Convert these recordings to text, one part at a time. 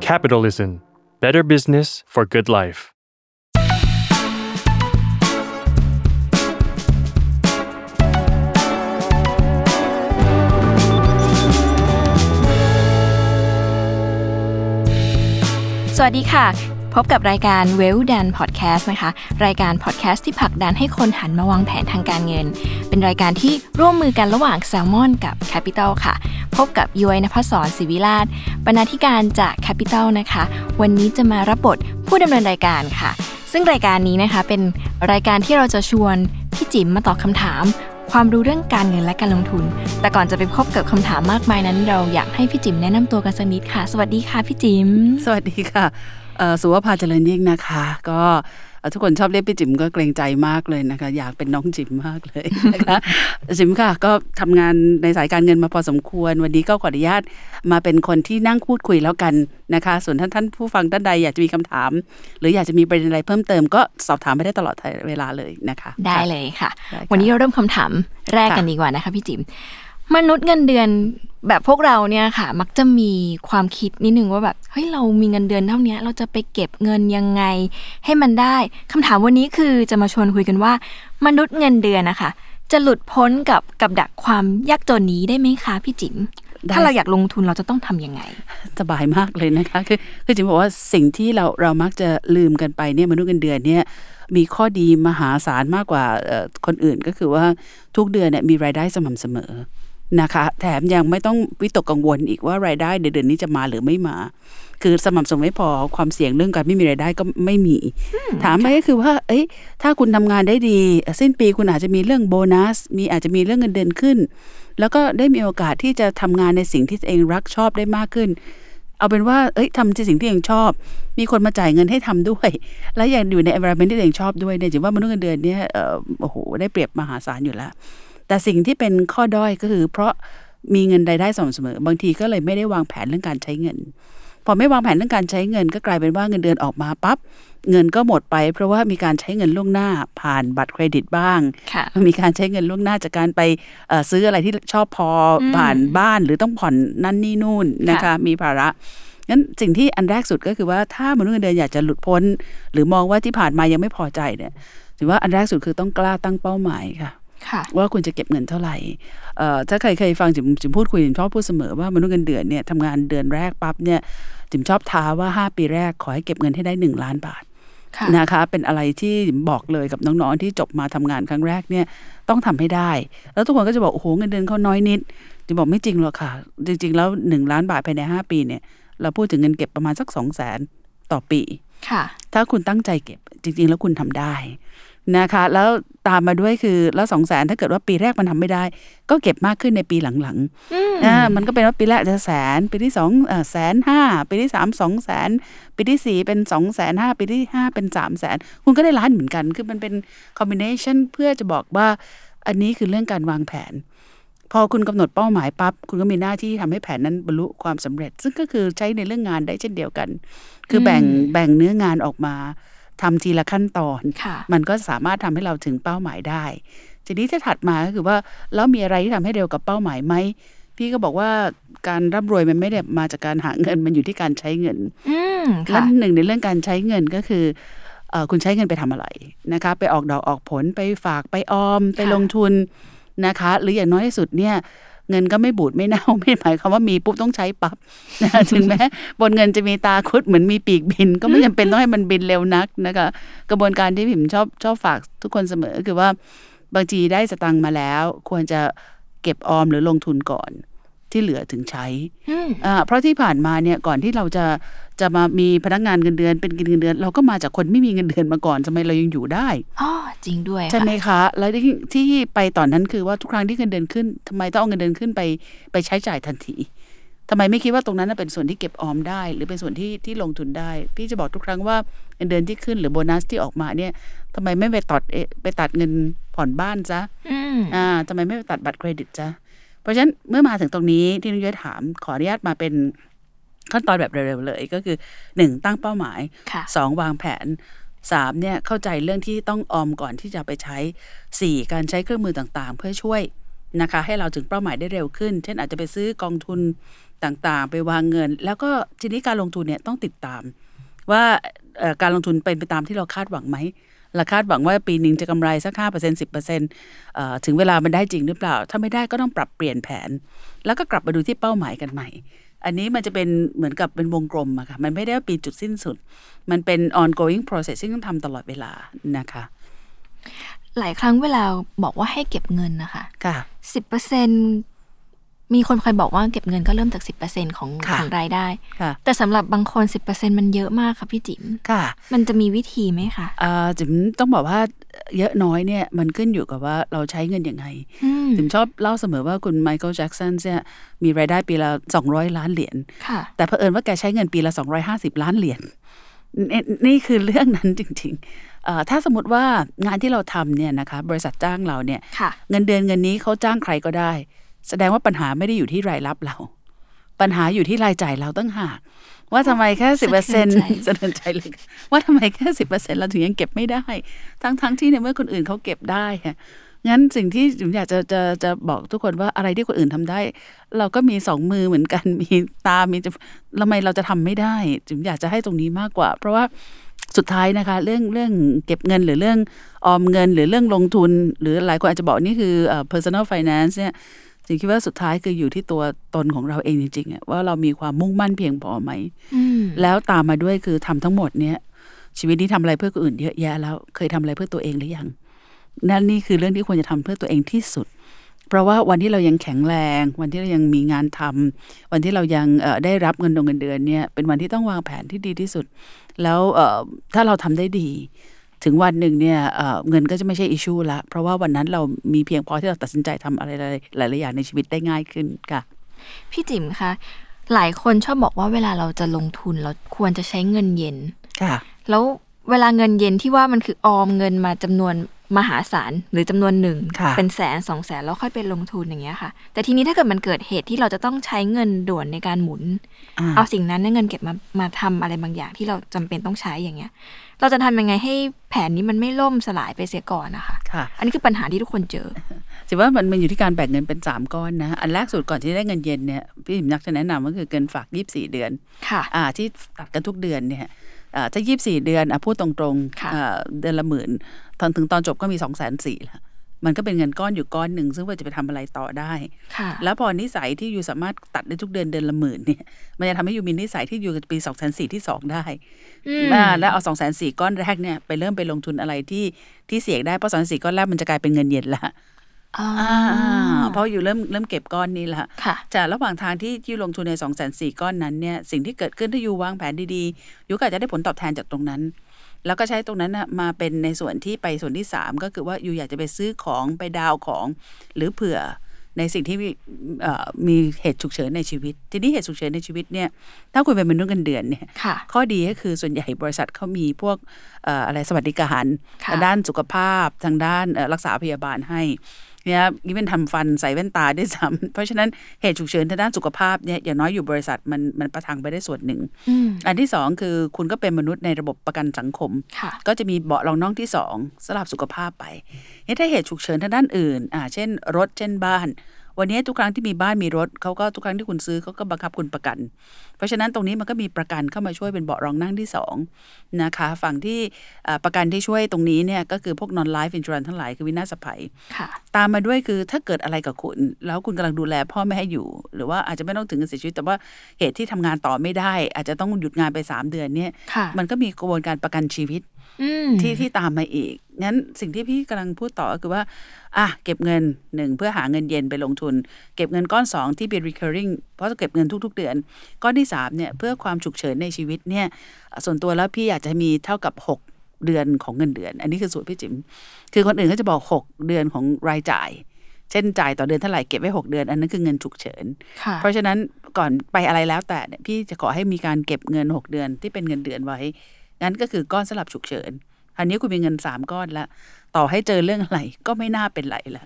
Capitalism Better Business for Good Life สวัสดีค่ะ พบกับรายการ Well Done Podcast นะคะ รายการพอดแคสต์ที่ผลักดันให้คนหันมาวางแผนทางการเงิน เป็นรายการที่ร่วมมือกันระหว่าง s ซ l m o n กับ Capital ค่ะ พบกับย้อยนภศรศิวิราชบรรณาธิการจาก Capital นะคะ วันนี้จะมารับบทผู้ดำเนินรายการค่ะ ซึ่งรายการนี้นะคะเป็นรายการที่เราจะชวนพี่จิ๋มมาตอบคำถามความรู้เรื่องการเงินและการลงทุน แต่ก่อนจะไปพบกับคำถามมากมายนั้น เราอยากให้พี่จิ๋มแนะนำตัวกันสักนิดค่ะ สวัสดีค่ะพี่จิ๋มสวัสดีค่ะ สุวภาเจริญยิ่งนะคะ ก็เอ่อทุกคนชอบเรียกพี่จิ๋มก็เกรงใจมากเลยนะคะ อยากเป็นน้องจิ๋มมากเลยนะคะจิ๋มค่ะ ก็ทำงานในสายการเงินมาพอสมควร วันนี้ก็ขออนุญาตมาเป็นคนที่นั่งพูดคุยแล้วกันนะคะ ส่วนท่านท่านผู้ฟังท่านใดอยากจะมีคำถาม หรืออยากจะมีประเด็นอะไรเพิ่มเติมก็สอบถามไปได้ตลอดเวลาเลยนะคะ ได้เลยค่ะได้ค่ะวันนี้เราเริ่มคำถามแรกกันค่ะดีกว่านะคะพี่จิ๋ม มนุษย์เงินเดือนแบบพวกเราเนี่ยค่ะ มักจะมีความคิดนิดนึงว่าแบบเฮ้ยเรามีเงินเดือนเท่านี้เราจะไปเก็บเงินยังไง ให้มันได้คำถามวันนี้คือจะมาชวนคุยกันว่า มนุษย์เงินเดือนนะคะจะหลุดพ้นกับกับดักความยากจนนี้ได้ไหมคะพี่จิ๋มได้ถ้าเราอยากลงทุนเราจะต้องทำยังไง สบายมากเลยนะคะ คือคือจิ๋มบอกว่าสิ่งที่เราเรามักจะลืมกันไปเนี่ยมนุษย์เงินเดือนเนี่ยมีข้อดีมหาศาลมากกว่าเอ่อคนอื่นก็คือว่าทุกเดือนเนี่ยมีรายได้สม่ำเสมอ นะคะ แถมยังไม่ต้องวิตกกังวลอีกว่ารายได้เดือนนี้จะมาหรือไม่มา คือสม่ำเสมอไม่พอความเสี่ยงเรื่องการไม่มีรายได้ก็ไม่มี ถามไปก็คือว่า เอ้ยถ้าคุณทำงานได้ดี สิ้นปีคุณอาจจะมีเรื่องโบนัส มีอาจจะมีเรื่องเงินเดือนขึ้น แล้วก็ได้มีโอกาสที่จะทำงานในสิ่งที่ตัวเองรักชอบได้มากขึ้นเอาเป็นว่า เอ้ยทำในสิ่งที่ตัวเองชอบ มีคนมาจ่ายเงินให้ทำด้วย และยังอยู่ใน environment ที่ตัวเองชอบด้วยเนี่ยถือว่ามนุษย์เงินเดือนเนี่ยเอ่อโอ้โห ได้เปรียบมหาศาลอยู่แล้ว แต่สิ่งที่เป็นข้อด้อยก็คือ เพราะมีเงินรายได้สม่ำเสมอ บางทีก็เลยไม่ได้วางแผนเรื่องการใช้เงิน พอไม่วางแผนเรื่องการใช้เงิน ก็กลายเป็นว่าเงินเดือนออกมาปั๊บเงินก็หมดไป เพราะว่ามีการใช้เงินล่วงหน้าผ่านบัตรเครดิตบ้างค่ะมีการใช้เงินล่วงหน้าจากการไปเอ่อซื้ออะไรที่ชอบพออมผ่านบ้านหรือต้องผ่อนนั่นนี่นู่นนะคะค่ะมีภาระงั้นสิ่งที่อันแรกสุดก็คือว่าถ้ามนุษย์เงินเดือนอยากจะหลุดพ้น หรือมองว่าที่ผ่านมายังไม่พอใจเนี่ยถือว่าอันแรกสุดคือต้องกล้าตั้งเป้าหมายค่ะค่ะ ว่าคุณจะเก็บเงินเท่าไหร่เอ่อถ้าใครเคยฟังจิมจิมพูดคุยจิมชอบพูดเสมอว่ามนุษย์เงินเดือนเนี่ยทำงานเดือนแรกปั๊บเนี่ยจิมชอบท้าว่า 5 ปีแรกขอให้เก็บเงินให้ได้ 1 ล้านบาทค่ะนะคะเป็นอะไรที่จิมบอกเลยกับน้องๆที่จบมาทำงานครั้งแรกเนี่ยต้องทำให้ได้ แล้วทุกคนก็จะบอกโอ้โหเงินเดือนเขาน้อยนิดจิมบอกไม่จริงหรอกค่ะ จริง ๆ แล้ว1ล้านบาทภายใน5ปีเนี่ยเราพูดถึงเงินเก็บประมาณสัก2 0 0แสนต่อปี ค่ะ ถ้าคุณตั้งใจเก็บจริง ๆ แล้วคุณทำได้ นะคะ แล้วตามมาด้วยคือแล้วสองแสนถ้าเกิดว่าปีแรกมันทำไม่ได้ ก็เก็บมากขึ้นในปีหลังอืมๆอ่ามันก็เป็นว่าปีแรกจะแสน ปีที่สองเอ่อแสนห้าปีที่สามสองแสนปีที่สี่เป็นสองแสนห้าปีที่ห้าเป็นสามแสนคุณก็ได้ล้านเหมือนกันคือมันเป็นคอมบิเนชันเพื่อจะบอกว่าอันนี้คือเรื่องการวางแผน พอคุณกำหนดเป้าหมายปั๊บคุณก็มีหน้าที่ทำให้แผนนั้นบรรลุความสำเร็จ ซึ่งก็คือใช้ในเรื่องงานได้เช่นเดียวกัน คือแบ่งแบ่งเนื้องานออกมา ทำทีละขั้นตอนค่ะมันก็สามารถทำให้เราถึงเป้าหมายได้ ทีนี้ที่ถัดมาก็คือว่าแล้วมีอะไรที่ทำให้เร็วกับเป้าหมายไหมพี่ก็บอกว่าการร่ำรวยมันไม่ได้มาจากการหาเงินมันอยู่ที่การใช้เงินอืมและค่ะหนึ่งในเรื่องการใช้เงินก็คือเออคุณใช้เงินไปทำอะไรนะคะไปออกดอกออกผลไปฝากไปออมไปลงทุนนะคะ หรืออย่างน้อยที่สุดเนี่ย เงินก็ไม่บูดไม่เน่าไม่หมายความว่ามีปุ๊บต้องใช้ปั๊บนะถึงแม้บนเงินจะมีตาคุดเหมือนมีปีกบิน ก็ไม่จำเป็นต้องให้มันบินเร็วนักนะคะกระบวนการที่พิมชอบชอบฝากทุกคนเสมอคือว่าบางทีได้สตังค์มาแล้ว ควรจะเก็บออมหรือลงทุนก่อน ที่เหลือถึงใช้อืมอ่าเพราะที่ผ่านมาเนี่ยก่อนที่เราจะจะมามีพนักงานเงินเดือนเป็นกินเงินเดือน เราก็มาจากคนไม่มีเงินเดือนมาก่อนทำไมเรายังอยู่ได้อ๋อจริงด้วยใช่ไหมค่ะคะแล้วที่ที่ไปตอนนั้นคือว่าทุกครั้งที่เงินเดือนขึ้นทำไมต้องเอาเงินเดือนขึ้นไปไปใช้จ่ายทันทีทำไมไม่คิดว่าตรงนั้นนะเป็นส่วนที่เก็บออมได้ หรือเป็นส่วนที่ที่ลงทุนได้ พี่จะบอกทุกครั้งว่าเงินเดือนที่ขึ้นหรือโบนัสที่ออกมาเนี่ยทำไมไม่ไปตัดเอะไปตัดเงินผ่อนบ้านซะอืมอ่าทำไมไม่ไปตัดบัตรเครดิตจ้ะ เพราะฉะนั้นเมื่อมาถึงตรงนี้ที่นุ้ยถามขออนุญาตมาเป็นขั้นตอนแบบเร็วๆเลยก็คือหนึ่งตั้งเป้าหมายค่ะสองวางแผนสามเนี่ยเข้าใจเรื่องที่ต้องออมก่อนที่จะไปใช้สี่การใช้เครื่องมือต่างๆ เพื่อช่วยนะคะ ให้เราถึงเป้าหมายได้เร็วขึ้น เช่นอาจจะไปซื้อกองทุนต่างๆ ไปวางเงิน แล้วก็ทีนี้การลงทุนเนี่ยต้องติดตาม ว่าเอ่อการลงทุนเป็นไปตามที่เราคาดหวังไหม เราคาดหวังว่าปีหนึ่งจะกำไรสักห้าเปอร์เซ็นสิบเปอร์เซ็นต์ถึงเวลามันได้จริงหรือเปล่า ถ้าไม่ได้ก็ต้องปรับเปลี่ยนแผน แล้วก็กลับมาดูที่เป้าหมายกันใหม่ อันนี้มันจะเป็นเหมือนกับเป็นวงกลมอะค่ะ มันไม่ได้ว่าปีจุดสิ้นสุด มันเป็น ongoing process ซึ่งต้องทำตลอดเวลานะคะหลายครั้งเวลาบอกว่าให้เก็บเงินนะคะค่ะสิบเปอร์เซ็น มีคนเคยบอกว่าเก็บเงินก็เริ่มจากสิบเปอร์เซ็นของค่ะของรายได้ค่ะแต่สำหรับบางคนสิบเปอร์เซ็นมันเยอะมากค่ะพี่จิ๋มค่ะ มันจะมีวิธีไหมคะอ่าจิมต้องบอกว่าเยอะน้อยเนี่ยมันขึ้นอยู่กับว่าเราใช้เงินยังไงอืมจิมชอบเล่าเสมอว่าคุณไมเคิลแจ็กสันเนี่ยมีรายได้ปีละ200ล้านเหรียญค่ะแต่เผอิญว่าแกใช้เงินปีละ250ล้านเหรียญนี่นี่คือเรื่องนั้นจริงๆเอ่อถ้าสมมติว่างานที่เราทำเนี่ยนะคะบริษัทจ้างเราเนี่ยค่ะเงินเดือนเงินนี้เขาจ้างใครก็ได้ แสดงว่าปัญหาไม่ได้อยู่ที่รายรับเรา ปัญหาอยู่ที่รายจ่ายเราตั้งหาก ว่าทำไมแค่สิบเปอร์เซ็นต์สะเทือนใจสะเทือนใจเลยค่ะว่าทำไมแค่สิบเปอร์เซ็นต์เราถึงยังเก็บไม่ได้ ทั้งทั้งที่ในเมื่อคนอื่นเขาเก็บได้ค่ะงั้นสิ่งที่ผมอยากจะจะจะบอกทุกคนว่าอะไรที่คนอื่นทำได้ เราก็มีสองมือเหมือนกัน มีตา มีจมูกทำไมเราจะทำไม่ได้จิมอยากจะให้ตรงนี้มากกว่า เพราะว่าสุดท้ายนะคะ เรื่องเรื่องเก็บเงินหรือเรื่องออมเงิน หรือเรื่องลงทุน หรือหลายคนอาจจะบอกนี่คือเอ่อ personal finance เนี่ย จิมคิดว่าสุดท้ายคืออยู่ที่ตัวตนของเราเองจริงๆอะว่าเรามีความมุ่งมั่นเพียงพอไหมอืมแล้วตามมาด้วยคือทำทั้งหมดเนี่ยชีวิตนี้ทำอะไรเพื่อคนอื่นเยอะแยะแล้วเคยทำอะไรเพื่อตัวเองหรือยังนั่นนี่คือเรื่องที่ควรจะทำเพื่อตัวเองที่สุด เพราะว่าวันที่เรายังแข็งแรง วันที่เรายังมีงานทำวันที่เรายังเอ่อได้รับเงินดงเงินเดือนเนี่ยเป็นวันที่ต้องวางแผนที่ดีที่สุด แล้วเอ่อถ้าเราทำได้ดี ถึงวันหนึ่งเนี่ยเอ่อเงินก็จะไม่ใช่อิชชูละเพราะว่าวันนั้นเรามีเพียงพอที่เราตัดสินใจทำอะไรหลายๆอย่างในชีวิตได้ง่ายขึ้นค่ะ พี่จิ๋มคะหลายคนชอบบอกว่าเวลาเราจะลงทุนเราควรจะใช้เงินเย็น ค่ะ แล้วเวลาเงินเย็นที่ว่ามันคือออมเงินมาจำนวน มหาศาลหรือจำนวนหนึ่งค่ะเป็นแสนสองแสนแล้วค่อยไปลงทุนอย่างเงี้ยค่ะ แต่ทีนี้ถ้าเกิดมันเกิดเหตุที่เราจะต้องใช้เงินด่วนในการหมุนอ่าเอาสิ่งนั้นเนี่ยเงินเก็บมามาทำอะไรบางอย่างที่เราจำเป็นต้องใช้อย่างเงี้ย เราจะทำยังไงให้แผนนี้มันไม่ล่มสลายไปเสียก่อนนะคะค่ะอันนี้คือปัญหาที่ทุกคนเจอถือว่ามันมันอยู่ที่การแบ่งเงินเป็นสามก้อนนะ อันแรกสุดก่อนที่ได้เงินเย็นเนี่ยพี่หิมนักจะแนะนำก็คือเงินฝากยี่สี่เดือน ค่ะ อ่าที่ตัดกันทุกเดือนเนี่ย อ่าถ้ายี่สี่เดือนอะพูดตรงค่ะๆอ่าเดือนละหมื่นตอนถึงตอนจบก็มีสองแสนสี่ละมันก็เป็นเงินก้อนอยู่ก้อนหนึ่ง ซึ่งว่าจะไปทำอะไรต่อได้ค่ะแล้วพอนิสัยที่อยู่สามารถตัดได้ทุกเดือนเดือนละหมื่นเนี่ย มันจะทำให้อยู่มีนิสัยที่อยู่กับปีสองแสนสี่ที่สองได้อืมอ่าแล้วเอาสองแสนสี่ก้อนแรกเนี่ยไปเริ่มไปลงทุนอะไรที่ที่เสี่ยงได้ เพราะสองแสนสี่ก้อนแรกมันจะกลายเป็นเงินเย็นละอ่าอ่า เพราะอยู่เริ่มเริ่มเก็บก้อนนี้ละค่ะจากระหว่างทางที่ที่ลงทุนใน2องแสนสี่ก้อนนั้นเนี่ยสิ่งที่เกิดขึ้นถ้าอยู่วางแผนดีๆอยู่ก็อาจจะได้ผลตอบแทนจากตรงนั้น แล้วก็ใช้ตรงนั้นนะมาเป็นในส่วนที่ไปส่วนที่ 3 ก็คือว่าอยู่อยากจะไปซื้อของไปดาวของ หรือเผื่อในสิ่งที่มีเอ่อมีเหตุฉุกเฉินในชีวิต ทีนี้เหตุฉุกเฉินในชีวิตเนี่ยถ้าคุณเป็นมนุษย์เงินเดือนเนี่ยค่ะข้อดีก็คือส่วนใหญ่บริษัทเขามีพวกเอ่ออะไรสวัสดิการค่ะทางด้านสุขภาพทางด้านเอ่อรักษาพยาบาลให้เนี่ยนี่เป็นทำฟันใส่แว่นตาด้วยซ้ำเพราะฉะนั้นเหตุฉุกเฉินทางด้านสุขภาพเนี่ยอย่างน้อยอยู่บริษัทมันมันประทังไปได้ส่วนหนึ่งอืมอันที่สองคือคุณก็เป็นมนุษย์ในระบบประกันสังคมค่ะก็จะมีเบาะรองน่องที่สองสำหรับสุขภาพไปเฮ้ยถ้าเหตุฉุกเฉินทางด้านอื่นอ่าเช่น รถเช่นบ้าน วันนี้ทุกครั้งที่มีบ้านมีรถเขาก็ทุกครั้งที่คุณซื้อเขาก็บังคับคุณประกัน เพราะฉะนั้นตรงนี้มันก็มีประกันเข้ามาช่วยเป็นเบาะรองนั่งที่สองนะคะฝั่งที่อ่าประกันที่ช่วยตรงนี้เนี่ยก็คือพวก non life insurance ทั้งหลายคือวินาศภัยค่ะตามมาด้วยคือถ้าเกิดอะไรกับคุณ แล้วคุณกำลังดูแลพ่อไม่ให้อยู่ หรือว่าอาจจะไม่ต้องถึงกับเสียชีวิต แต่ว่าเหตุที่ทำงานต่อไม่ได้ อาจจะต้องหยุดงานไป 3 เดือนเนี่ยค่ะมันก็มีกระบวนการประกันชีวิตอืม ที่ที่ตามมาอีก งั้นสิ่งที่พี่กำลังพูดต่อก็คือว่า อะ เก็บเงินหนึ่งเพื่อหาเงินเย็นไปลงทุน เก็บเงินก้อนสองที่เป็น recurring เพราะจะเก็บเงินทุก ๆ เดือน ก้อนที่สามเนี่ยเพื่อความฉุกเฉินในชีวิตเนี่ย ส่วนตัวแล้วพี่อยากจะมีเท่ากับ6เดือนของเงินเดือน อันนี้คือสูตรพี่จิ๋มคือคนอื่นก็จะบอก6เดือนของรายจ่าย เช่นจ่ายต่อเดือนเท่าไหร่เก็บไว้6เดือน อันนั้นคือเงินฉุกเฉินค่ะเพราะฉะนั้นก่อนไปอะไรแล้วแต่เนี่ยพี่จะขอให้มีการเก็บเงิน6เดือนที่เป็นเงินเดือนไว้ งั้นก็คือก้อนสลับฉุกเฉินอันนี้คุณมีเงิน3ก้อนแล้วต่อให้เจอเรื่องอะไรก็ไม่น่าเป็นไรละ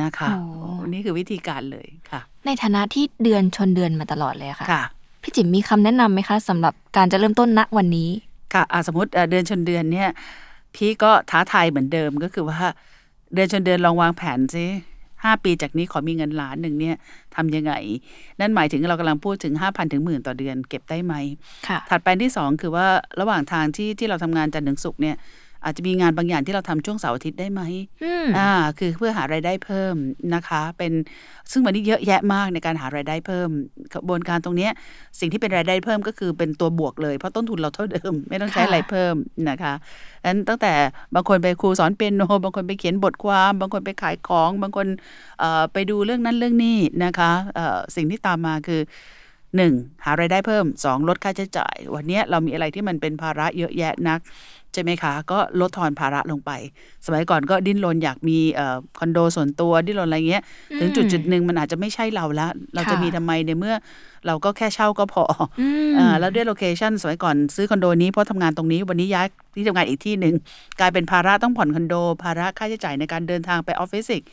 นะคะโอ้นี่คือวิธีการเลยค่ะ ในฐานะที่เดือนชนเดือนมาตลอดเลยอะค่ะค่ะพี่จิ๋มมีคำแนะนำไหมคะสำหรับการจะเริ่มต้นณวันนี้ ค่ะอะสมมติเอ่อเดือนชนเดือนเนี่ย พี่ก็ท้าทายเหมือนเดิมก็คือว่า เดือนชนเดือนลองวางแผนซิ 5 ปีจากนี้ขอมีเงินล้านหนึ่งเนี่ยทำยังไง นั่นหมายถึงเรากำลังพูดถึง 5,000ถึงหมื่นต่อเดือนเก็บได้ไหมค่ะถัดไปที่ 2 คือว่าระหว่างทางที่ที่เราทำงานจันทร์ถึงศุกร์เนี่ย อาจจะมีงานบางอย่างที่เราทำช่วงเสาร์อาทิตย์ได้ไหมอืมอ่า คือเพื่อหารายได้เพิ่มนะคะ เป็นซึ่งวันนี้เยอะแยะมากในการหารายได้เพิ่มกระบวนการตรงเนี้ยสิ่งที่เป็นรายได้เพิ่มก็คือเป็นตัวบวกเลยเพราะต้นทุนเราเท่าเดิม ไม่ต้องใช้ค่ะอะไรเพิ่มนะคะดังนั้นตั้งแต่บางคนไปครูสอนเปียโนบางคนไปเขียนบทความ บางคนไปขายของ บางคนเอ่อไปดูเรื่องนั้นเรื่องนี้นะคะเอ่อสิ่งที่ตามมาคือหนึ่งหารายได้เพิ่มสองลดค่าใช้จ่าย วันเนี้ยเรามีอะไรที่มันเป็นภาระเยอะแยะนัก ใช่ไหมคะ ก็ลดทอนภาระลงไป สมัยก่อนก็ดิ้นรนอยากมีเอ่อคอนโดส่วนตัวดิ้นรนอะไรเงี้ย ถึงจุดจุดหนึ่งมันอาจจะไม่ใช่เราละเราจะค่ะมีทำไมในเมื่อเราก็แค่เช่าก็พอออืมอ่าแล้วด้วยโลเคชันสมัยก่อนซื้อคอนโดนี้เพราะทำงานตรงนี้วันนี้ย้ายที่ทำงานอีกที่หนึ่งกลายเป็นภาระต้องผ่อนคอนโด ภาระค่าใช้จ่ายในการเดินทางไปออฟฟิศอีก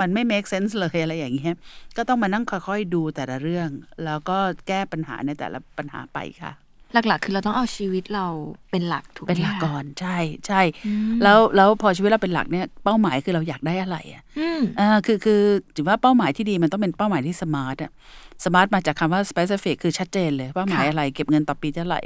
มันไม่ make sense เลยอะไรอย่างเงี้ยก็ต้องมานั่งค่อยๆดูแต่ละเรื่อง แล้วก็แก้ปัญหาในแต่ละปัญหาไปค่ะ หลัก ๆ คือเราต้องเอาชีวิตเราเป็นหลักถูกไหมเป็นหลักคะก่อนใช่ใช่อืมแล้วแล้วพอชีวิตเราเป็นหลักเนี่ยเป้าหมายคือเราอยากได้อะไรอะอืมอ่าคือคือถือว่าเป้าหมายที่ดีมันต้องเป็นเป้าหมายที่ SMART อะ SMART มาจากคำว่า specific คือชัดเจนเลยเป้าหมายค่ะอะไรเก็บเงินต่อปีเท่าไหร่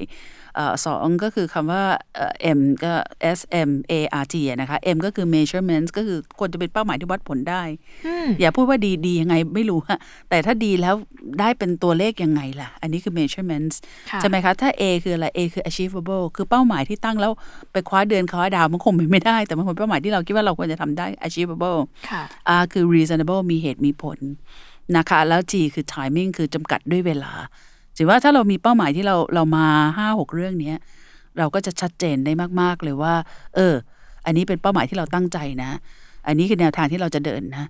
เอ่อสองก็คือคำว่าเอ่อ M ก็ S M A R T อะนะคะ M ก็คือ measurements ก็คือควรจะเป็นเป้าหมายที่วัดผลได้อืมอย่าพูดว่าดีดียังไงไม่รู้อะแต่ถ้าดีแล้วได้เป็นตัวเลขยังไงล่ะ อันนี้คือ measurements ค่ะใช่ไหมคะ ถ้า A คืออะไร A คือ achievable คือเป้าหมายที่ตั้งแล้วไปคว้าเดือนคว้าดาวมันคงเป็นไม่ได้ แต่มันเป็นเป้าหมายที่เราคิดว่าเราควรจะทำได้ achievable ค่ะ R คือ reasonable มีเหตุมีผล นะคะแล้ว G คือ timing คือจำกัดด้วยเวลาถือว่าถ้าเรามีเป้าหมายที่เราเรามาห้าหกเรื่องเนี้ยเราก็จะชัดเจนได้มาก ๆ เลยว่า เออ อันนี้เป็นเป้าหมายที่เราตั้งใจนะ อันนี้คือแนวทางที่เราจะเดินนะ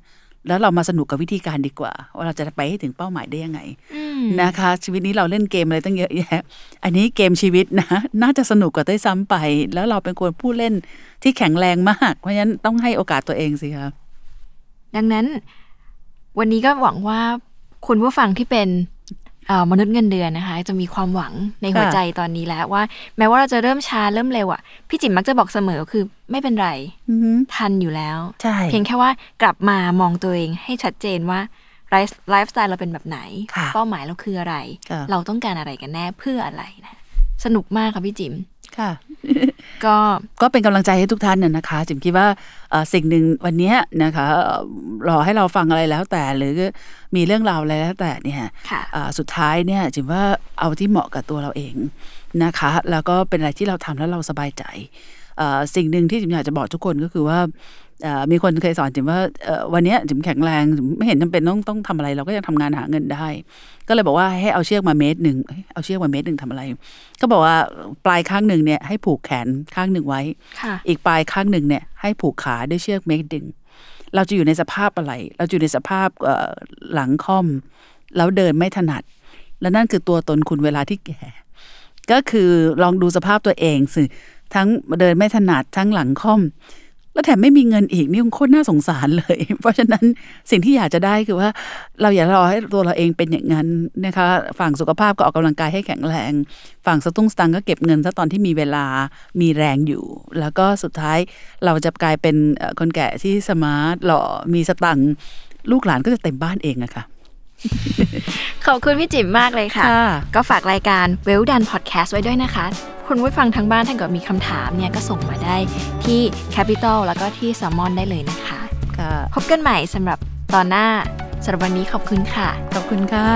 แล้วเรามาสนุกกับวิธีการดีกว่า ว่าเราจะไปให้ถึงเป้าหมายได้ยังไงอืมนะคะ ชีวิตนี้เราเล่นเกมอะไรตั้งเยอะแยะ อันนี้เกมชีวิตนะ น่าจะสนุกกว่าได้ซ้ำไป แล้วเราเป็นคนผู้เล่นที่แข็งแรงมาก เพราะฉะนั้นต้องให้โอกาสตัวเองสิคะดังนั้น วันนี้ก็หวังว่าคุณผู้ฟังที่เป็นเอ่อมนุษย์เงินเดือนนะคะ จะมีความหวังในหัวค่ะใจตอนนี้แล้วว่า แม้ว่าเราจะเริ่มช้าเริ่มเร็วอะพี่จิ๋มมักจะบอกเสมอคือไม่เป็นไรอือหือทันอยู่แล้วใช่เพียงแค่ว่ากลับมามองตัวเองให้ชัดเจนว่าไลฟ์ไลฟ์สไตล์เราเป็นแบบไหนค่ะเป้าหมายเราคืออะไรค่ะเราต้องการอะไรกันแน่เพื่ออะไรนะสนุกมากค่ะพี่จิ๋ม ค่ะ ก็ก็เป็นกำลังใจให้ทุกท่านน่ะนะคะจิมคิดว่าเอ่อสิ่งหนึ่งวันเนี้ยนะคะเอ่อรอให้เราฟังอะไรแล้วแต่หรือมีเรื่องราวอะไรแล้วแต่เนี่ยค่ะอ่าสุดท้ายเนี่ยจิมว่าเอาที่เหมาะกับตัวเราเองนะคะ แล้วก็เป็นอะไรที่เราทำแล้วเราสบายใจเอ่อสิ่งหนึ่งที่จิมอยากจะบอกทุกคนก็คือว่าเอ่อ มีคนเคยสอนจิมว่าเอ่อวันเนี้ยจิมแข็งแรงจิมไม่เห็นจำเป็นต้องต้องทำอะไร เราก็ยังทำงานหาเงินได้ ก็เลยบอกว่าให้เอาเชือกมาเมตรหนึ่งเอ้ยเอาเชือกมาเมตรหนึ่งทำอะไร ก็บอกว่าปลายข้างหนึ่งเนี่ยให้ผูกแขนข้างหนึ่งไว้ค่ะอีกปลายข้างหนึ่งเนี่ยให้ผูกขาด้วยเชือกเมกดึงเราจะอยู่ในสภาพอะไร เราจะอยู่ในสภาพเอ่อหลังค่อม แล้วเดินไม่ถนัด และนั่นคือตัวตนคุณเวลาที่แก่ ก็คือลองดูสภาพตัวเองสิทั้งเดินไม่ถนัดทั้งหลังค่อม แล้วแถมไม่มีเงินอีกนี่โคตรน่าสงสารเลย เพราะฉะนั้นสิ่งที่อยากจะได้คือว่า เราอย่ารอให้ตัวเราเองเป็นอย่างนั้นนะคะฝั่งสุขภาพก็ออกกำลังกายให้แข็งแรง ฝั่งสตุ้งสตังค์ก็เก็บเงินซะตอนที่มีเวลามีแรงอยู่ แล้วก็สุดท้ายเราจะกลายเป็นเอ่อคนแก่ที่สมาร์ทหล่อมีสตังค์ลูกหลานก็จะเต็มบ้านเองอะค่ะขอบคุณพี่จิ๋มมากเลยค่ะค่ะก็ฝากรายการ Well Done Podcast ไว้ด้วยนะคะ คุณผู้ฟังทางบ้านถ้าเกิดมีคำถามเนี่ยก็ส่งมาได้ที่ Capital แล้วก็ที่ s ซ l m o n ได้เลยนะคะค่ะพบกันใหม่สำหรับตอนหน้าสำหรับวันนี้ขอบคุณค่ะ ขอบคุณค่ะ